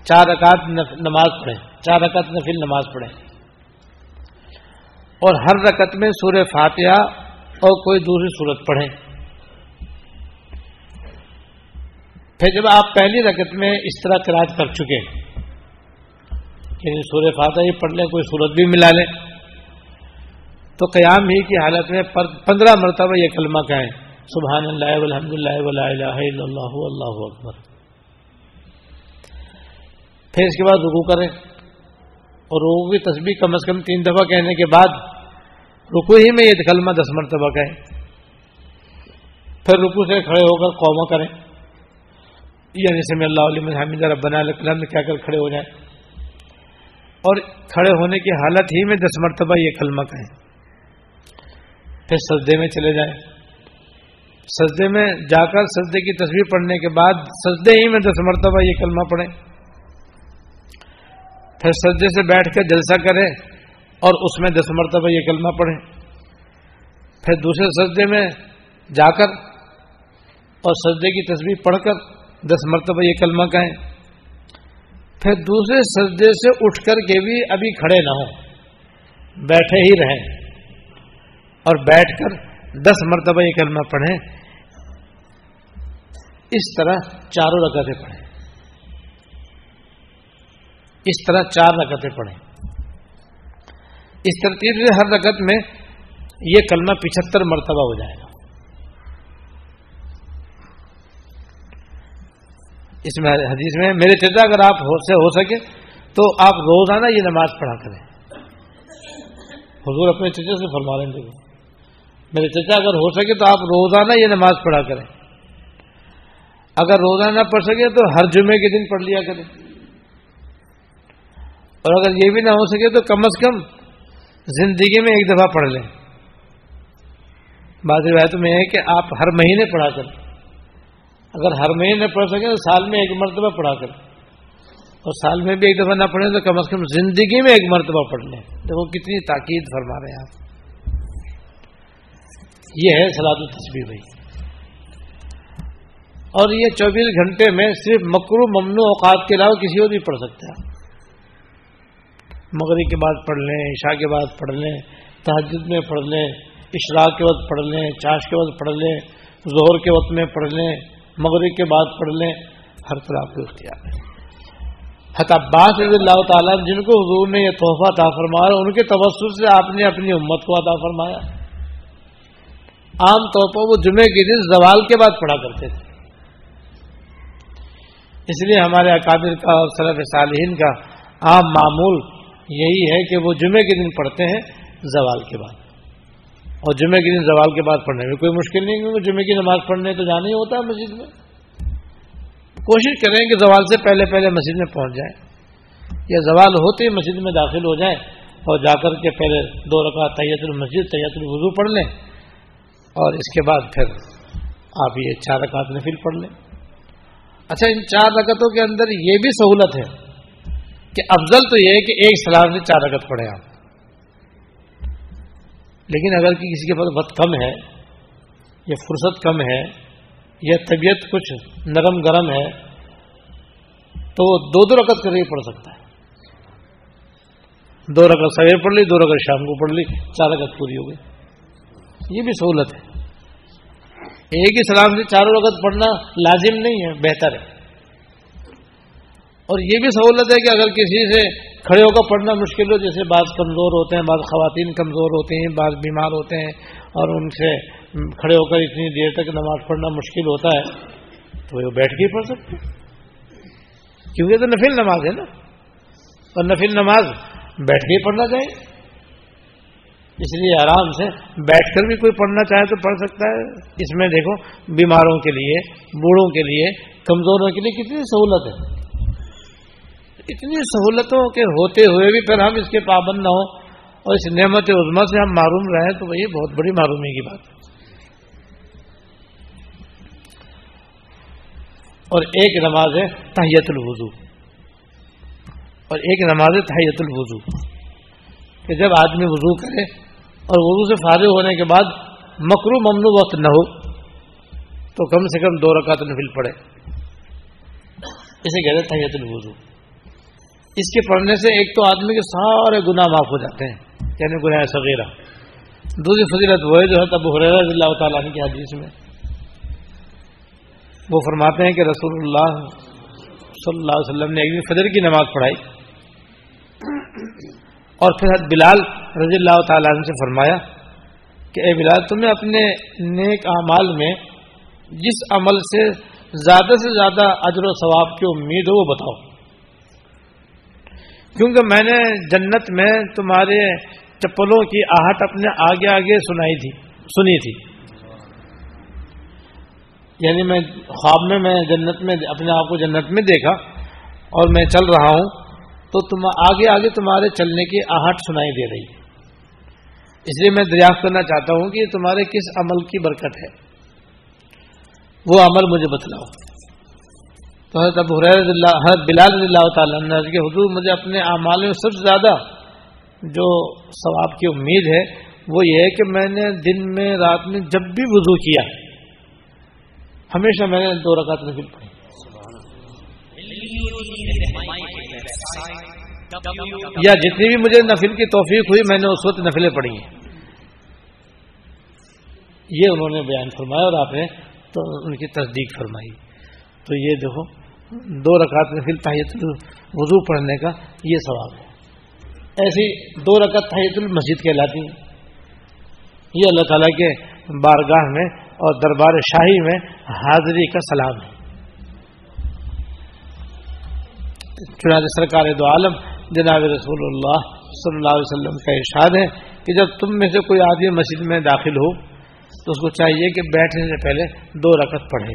چار رکعت نماز پڑھیں۔ چار رکعت نفل نماز پڑھیں۔ اور ہر رکعت میں سورہ فاتحہ اور کوئی دوسری صورت پڑھیں۔ پھر جب آپ پہلی رکت میں اس طرح کراج کر چکے یعنی سورہ فاتح ہی پڑھ لیں، کوئی صورت بھی ملا لیں، تو قیام ہی کی حالت میں پندرہ مرتبہ یہ کلمہ کہیں، سبحان اللہ الحمد اللہ اللہ اللہ اکبر۔ پھر اس کے بعد رکو کریں۔ اور رکو کی تصویر کم از کم تین دفعہ کہنے کے بعد رکو ہی میں یہ کلمہ دس مرتبہ کہیں۔ پھر رکو سے کھڑے ہو کر قوما کریں۔ یعنی سمی اللہ علیہ حمید ربنا میں کیا کر کھڑے ہو جائیں۔ اور کھڑے ہونے کی حالت ہی میں دس مرتبہ یہ کلمہ کہیں۔ پھر سجدے میں چلے جائیں۔ سجدے میں جا کر سجدے کی تصویر پڑھنے کے بعد سجدے ہی میں دس مرتبہ یہ کلمہ پڑھیں۔ پھر سجدے سے بیٹھ کر جلسہ کریں اور اس میں دس مرتبہ یہ کلمہ پڑھیں۔ پھر دوسرے سجدے میں جا کر اور سجدے کی تصویر پڑھ کر دس مرتبہ یہ کلمہ کہیں۔ پھر دوسرے سجدے سے اٹھ کر کے بھی ابھی کھڑے نہ ہوں، بیٹھے ہی رہیں۔ اور بیٹھ کر دس مرتبہ یہ کلمہ پڑھیں۔ اس طرح چاروں رکعتیں پڑھیں۔ اس طرح چار رکعتیں پڑھیں۔ اس ترتیب سے ہر رکعت میں یہ کلمہ پچہتر مرتبہ ہو جائے گا۔ اس میں حدیث میں میرے چچا اگر آپ سے ہو سکے تو آپ روزانہ یہ نماز پڑھا کریں۔ حضور اپنے چچا سے فرما لیں گے میرے چچا اگر ہو سکے تو آپ روزانہ یہ نماز پڑھا کریں۔ اگر روزانہ پڑھ سکے تو ہر جمعے کے دن پڑھ لیا کریں۔ اور اگر یہ بھی نہ ہو سکے تو کم از کم زندگی میں ایک دفعہ پڑھ لیں۔ بعض روایتوں میں ہے کہ آپ ہر مہینے پڑھا کر اگر ہر مہینے پڑھ سکیں تو سال میں ایک مرتبہ پڑھا کر اور سال میں بھی ایک دفعہ نہ پڑھیں تو کم از کم زندگی میں ایک مرتبہ پڑھ لیں۔ دیکھو کتنی تاکید فرما رہے ہیں آپ۔ یہ ہے سلاد التصویر بھائی۔ اور یہ چوبیس گھنٹے میں صرف مکرو ممنوع اوقات کے علاوہ کسی اور بھی پڑھ سکتے ہیں۔ مغرب کے بعد پڑھ لیں، عشاء کے بعد پڑھ لیں تحجد میں پڑھ لیں، اشراق کے وقت پڑھ لیں، چاش کے وقت پڑھ لیں، ظہر کے وقت میں پڑھ لیں، مغرب کے بعد پڑھ لیں، ہر طرح کے اختیار ہے۔ عباس رضی اللہ تعالیٰ جن کو حضور نے یہ تحفہ عطا فرمایا، ان کے تبصر سے آپ نے اپنی امت کو عطا فرمایا۔ عام طور پر وہ جمعے کے دن زوال کے بعد پڑھا کرتے تھے۔ اس لیے ہمارے اکابر کا اور صرف صالحین کا عام معمول یہی ہے کہ وہ جمعے کے دن پڑھتے ہیں زوال کے بعد۔ اور جمعے کے دن زوال کے بعد پڑھنے میں کوئی مشکل نہیں کیونکہ جمعے کی نماز پڑھنے تو جانا ہی ہوتا ہے مسجد میں۔ کوشش کریں کہ زوال سے پہلے پہلے مسجد میں پہنچ جائیں۔ یا زوال ہوتے ہی مسجد میں داخل ہو جائیں اور جا کر کے پہلے دو رکعت طیت المسجد طیت الوضو پڑھ لیں۔ اور اس کے بعد پھر آپ یہ چار رکعت نفل پڑھ لیں۔ اچھا ان چار رکعتوں کے اندر یہ بھی سہولت ہے۔ کہ افضل تو یہ ہے کہ ایک سلام سے چار رکعت پڑھیں آپ۔ لیکن اگر کسی کے پاس وقت کم ہے، یا فرصت کم ہے، یا طبیعت کچھ نرم گرم ہے، تو وہ دو دو رکعت کر کے پڑھ سکتا ہے۔ دو رکعت سویر پڑھ لی، دو رکعت شام کو پڑھ لی، چار رکعت پوری ہو گئی۔ یہ بھی سہولت ہے۔ ایک ہی سلام سے چاروں وقت پڑھنا لازم نہیں ہے، بہتر ہے۔ اور یہ بھی سہولت ہے کہ اگر کسی سے کھڑے ہو کر پڑھنا مشکل ہو، جیسے بعض کمزور ہوتے ہیں، بعض خواتین کمزور ہوتے ہیں، بعض بیمار ہوتے ہیں، اور ان سے کھڑے ہو کر اتنی دیر تک نماز پڑھنا مشکل ہوتا ہے، تو وہ بیٹھ کے ہی پڑھ سکتے کیونکہ تو نفل نماز ہے نا۔ اور نفل نماز بیٹھ کے ہی پڑھنا چاہیے۔ اس لیے آرام سے بیٹھ کر بھی کوئی پڑھنا چاہے تو پڑھ سکتا ہے۔ اس میں دیکھو، بیماروں کے لیے، بوڑھوں کے لیے، کمزوروں کے لیے کتنی سہولت ہے۔ اتنی سہولتوں کے ہوتے ہوئے بھی پھر ہم اس کے پابند نہ ہوں اور اس نعمت عظما سے ہم معروم رہیں تو وہی بہت بڑی معرومی کی بات ہے۔ اور ایک نماز ہے تحیت الوضو۔ اور ایک نماز ہے تحیت الوضو۔ کہ جب آدمی وضو کرے اور وضو سے فارغ ہونے کے بعد مکرو ممنوع وقت نہ ہو، تو کم سے کم دو رکعت نفل پڑے اسے کہتے تحیت الوضو۔ اس کے پڑھنے سے ایک تو آدمی کے سارے گناہ معاف ہو جاتے ہیں۔ یعنی گناہ صغیرہ۔ دوسری فضیلت وہ ہے جو ہے تب حریر اللہ تعالیٰ کی حدیث میں۔ وہ فرماتے ہیں کہ رسول اللہ صلی اللہ علیہ وسلم نے ایک فجر کی نماز پڑھائی۔ اور پھر حد بلال رضی اللہ تعالیٰ عنہ سے فرمایا کہ اے بلال تمہیں اپنے نیک اعمال میں جس عمل سے زیادہ سے زیادہ اجر و ثواب کی امید ہو وہ بتاؤ۔ کیونکہ میں نے جنت میں تمہارے چپلوں کی آہٹ اپنے آگے آگے سنائی تھی، سنی تھی۔ یعنی میں خواب میں میں جنت میں، اپنے آپ کو جنت میں دیکھا اور میں چل رہا ہوں تو تم آگے آگے تمہارے چلنے کی آہٹ سنائی دے رہی۔ ہے اس لیے میں دریافت کرنا چاہتا ہوں کہ تمہارے کس عمل کی برکت ہے۔ وہ عمل مجھے بتلاؤ۔ تو حضرت ابو حضرت بلال رضی اللہ تعالیٰ نے کہ حضور مجھے اپنے اعمال میں سب سے زیادہ جو ثواب کی امید ہے وہ یہ ہے کہ میں نے دن میں رات میں جب بھی وضو کیا، ہمیشہ میں نے دو رکعت نفل پڑھی۔ یا جتنی بھی مجھے نفل کی توفیق ہوئی، میں نے اس وقت نفلیں پڑھی ہیں۔ یہ انہوں نے بیان فرمایا اور آپ نے تو ان کی تصدیق فرمائی۔ تو یہ دیکھو دو رکعت نفل تحیت وضو پڑھنے کا یہ سوال ہے۔ ایسی دو رکعت تحیت المسجد کہلاتی ہیں۔ یہ اللہ تعالیٰ کے بارگاہ میں اور دربار شاہی میں حاضری کا سلام ہے۔ چنانچہ سرکار دو عالم جناب رسول اللہ صلی اللہ علیہ وسلم کا ارشاد ہے کہ جب تم میں سے کوئی آدمی مسجد میں داخل ہو تو اس کو چاہیے کہ بیٹھنے سے پہلے دو رکت پڑھے۔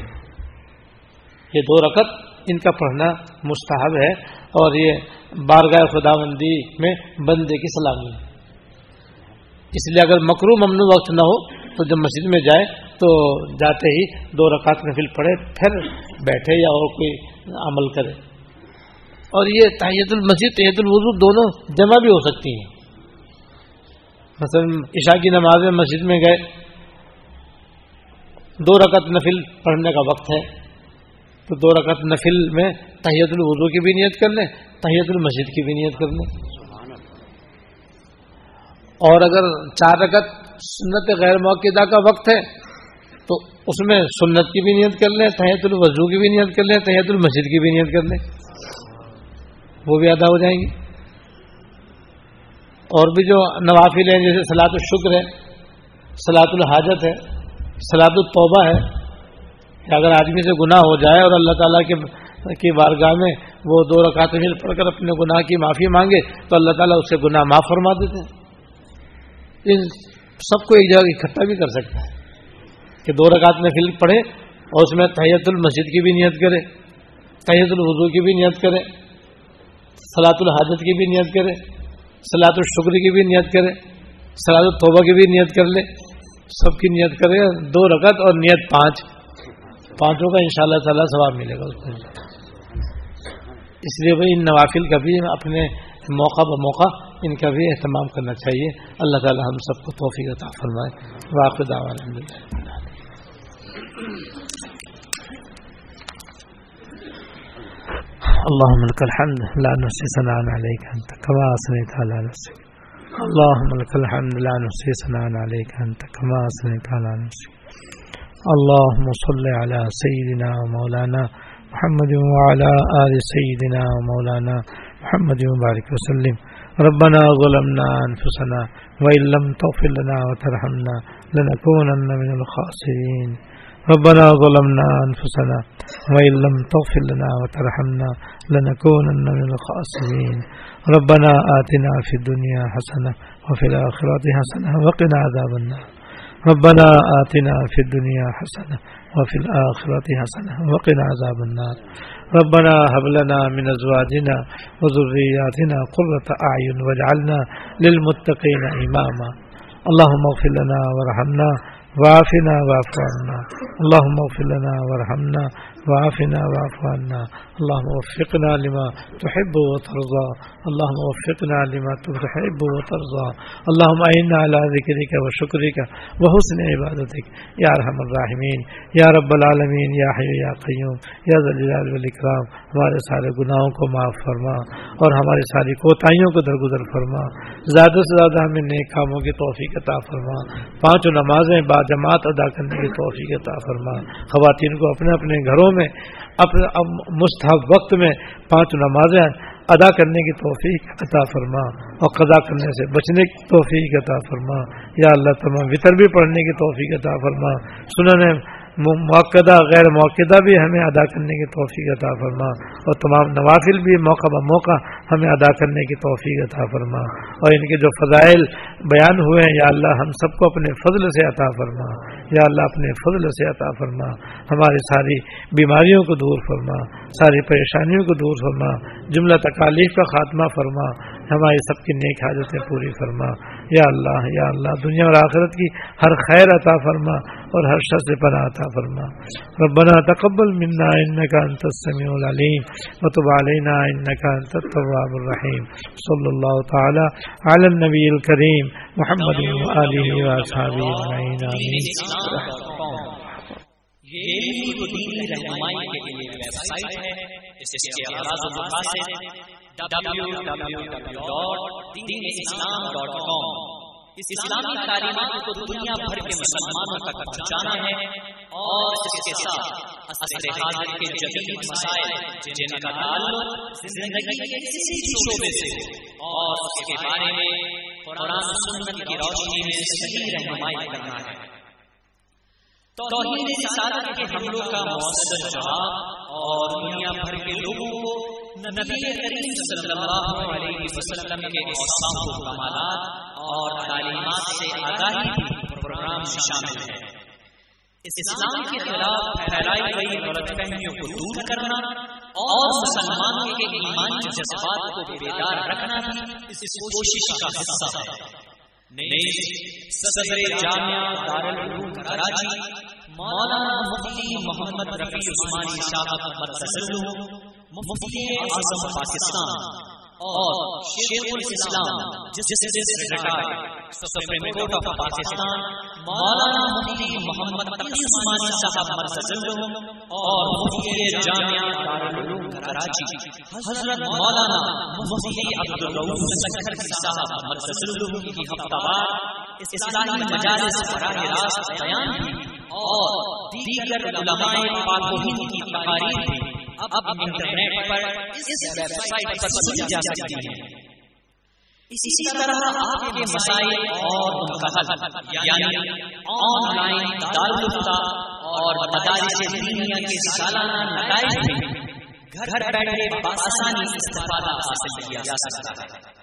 یہ دو رکت ان کا پڑھنا مستحب ہے اور یہ بارگاہ خدا بندی میں بندے کی سلامی ہے۔ اس لیے اگر مکرو ممنوع وقت نہ ہو تو جب مسجد میں جائے تو جاتے ہی دو رکعت نفل پڑھے، پھر بیٹھے یا اور کوئی عمل کرے۔ اور یہ تحیت المسجد، تحیت الوضو دونوں جمع بھی ہو سکتی ہیں۔ مثلا عشاء کی نماز میں مسجد میں گئے، دو رکعت نفل پڑھنے کا وقت ہے۔ تو دو رکعت نفل میں تحیت الوضو کی بھی نیت کر لیں، تحیت المسجد کی بھی نیت کر لیں۔ اور اگر چار رکعت سنت غیر موقع کا وقت ہے، تو اس میں سنت کی بھی نیت کر لیں تحت الوضو کی بھی نیت کر لیں تحت المسجد کی بھی نیت کر لیں۔ وہ بھی ادا ہو جائیں گی۔ اور بھی جو نوافل ہیں، جیسے سلاط الشکر ہے سلاط الحاجت ہے سلاط الطوبہ ہے کہ اگر آدمی سے گناہ ہو جائے اور اللہ تعالیٰ کے کی بارگاہ میں وہ دو رکعت مل پڑھ کر اپنے گناہ کی معافی مانگے تو اللہ تعالیٰ اس سے گناہ معاف فرما دیتے ہیں۔ ان سب کو ایک جگہ اکٹھا بھی کر سکتا ہے کہ دو رکعت میں فلم پڑھے اور اس میں تحیت المسجد کی بھی نیت کرے، تحیت الوضو کی بھی نیت کرے سلاۃ الحاجت کی بھی نیت کرے سلاۃ الشکر کی بھی نیت کرے سلاۃ الطبہ کی بھی نیت کر لے۔ سب کی نیت کرے، دو رکعت اور نیت پانچ۔ پانچوں کا ان شاء اللہ تعالیٰ ثواب ملے گا اس کو اس لیے بھائی ان نوافل کا بھی اپنے موقع بموقع ان کا بھی اہتمام کرنا چاہیے۔ اللہ تعالی ہم سب کو توفیق عطا فرمائے۔ واقع اللهم لك الحمد، لا نحصي ثناء عليك انت كما اثنيت على نفسك اللهم لك الحمد، لا نحصي ثناء عليك انت كما اثنيت على نفسك اللهم صل على سيدنا ومولانا محمد وعلى آل سيدنا ومولانا محمد مبارك وسلم. ربنا ظلمنا أنفسنا وإن لم تغفر لنا وترحمنا لنكونن من الخاسرين. ربنا ظلمنا أنفسنا وإن لم تغفر لنا وترحمنا لنكونن من الخاسرين. ربنا آتنا في الدنيا حسنة وفي الآخرة حسنة وقنا عذاب النار. ربنا آتنا في الدنيا حسنة وفي الآخرة حسنة وقنا عذاب النار. ربنا هب لنا من أزواجنا وذرياتنا قرة أعين واجعلنا للمتقين إماما. اللهم اغفر لنا وارحمنا وعافنا واعف عنا. اللهم اغفر لنا وارحمنا وعافنا واعف عنا. اللهم وفقنا لما تحب وترضى. اللهم وفقنا لما تحب وترضى. اللهم اعنا على ذكرك وشكرك وحسن عبادتك. يا ارحم الراحمين. يا رب العالمين. يا حي يا قيوم. يا ذا الجلال والاكرام ہمارے سارے گناہوں کو معاف فرما اور ہماری ساری کوتاہیوں کو درگزر فرما. زیادہ سے زیادہ ہمیں نیک کاموں کی توفیق عطا فرما. پانچوں نمازیں با جماعت ادا کرنے کی توفیق عطا فرما. خواتین کو اپنے اپنے گھروں میں اپنے مستحب وقت میں پانچ نمازیں ادا کرنے کی توفیق عطا فرما اور قضا کرنے سے بچنے کی توفیق عطا فرما۔ یا اللہ تمام وطر بھی پڑھنے کی توفیق عطا فرما۔ سنن موقع غیر موقع بھی ہمیں ادا کرنے کی توفیق عطا فرما۔ اور تمام نوافل بھی موقع ب موقع ہمیں ادا کرنے کی توفیق عطا فرما۔ اور ان کے جو فضائل بیان ہوئے ہیں، یا اللہ ہم سب کو اپنے فضل سے عطا فرما۔ یا اللہ اپنے فضل سے عطا فرما۔ ہماری ساری بیماریوں کو دور فرما۔ ساری پریشانیوں کو دور فرما۔ جملہ تکالیف کا خاتمہ فرما۔ ہماری سب کی نیک حاجتیں پوری فرما۔ یا اللہ یا اللہ، دنیا اور آخرت کی ہر خیر عطا فرما اور ہر شخص پناہ عطا فرما۔ ربنا تقبل منا انك انت السميع العليم وتب علينا انك انت التواب الرحيم صلى الله تعالى على النبي الكريم محمد واله واصحابه اجمعين امين یہ دینی رہنمائی کے لیے ویب سائٹ ہے، اس کے اغراض و مقاصد اس اسلامی تعلیمات کو دنیا بھر کے مسلمانوں تک پہنچانا ہے اور اس کے ساتھ عصر حاضر کے جدید مسائل جن کا تعلق زندگی کے کسی بھی شعبے سے اور اس کے بارے میں قرآن سنت کی روشنی میں صحیح رہنمائی کرنا ہے۔ توحید رسالت کے حملوں کا مؤثر جواب اور دنیا بھر کے لوگوں کو نبی کریم صلی اللہ علیہ وسلم کے اوصاف و کمالات اور تعلیمات سے آگاہی بھی پروگرام میں شامل ہے اسلام کے خلاف پھیلائی گئی غلط فہمیوں کو دور کرنا اور مسلمانوں کے ایمانی جذبات کو بیدار رکھنا بھی اس کوشش کا حصہ ہے۔ صدر جامعہ دارالعلوم کراچی، مولانا مفتی محمد رفیع عثمانی صاحب مفتی اعظم پاکستان اور شیخ الاسلام، justice retired supreme court of Pakistan Maulana Mufti Muhammad Usmani صاحب مرکز اور مفتی جامعہ دارالعلوم کراچی حضرت مولانا مفتی عبد الرؤوف صاحب مرکز کی ہفتہ وار اسلامی مجالس براہ راست بیان اور دیگر علماء پاک و ہند کی تقاریر بھی اب انٹرنیٹ پر اس ویب سائٹ پر سنی جا سکتی ہیں۔ اسی طرح آپ کے مسائل اور ان کا حل یعنی آن لائن تعلقہ اور مدارس دینیا کے سالانہ نتائج میں گھر بیٹھے بآسانی استفادہ حاصل کیا جا سکتا ہے۔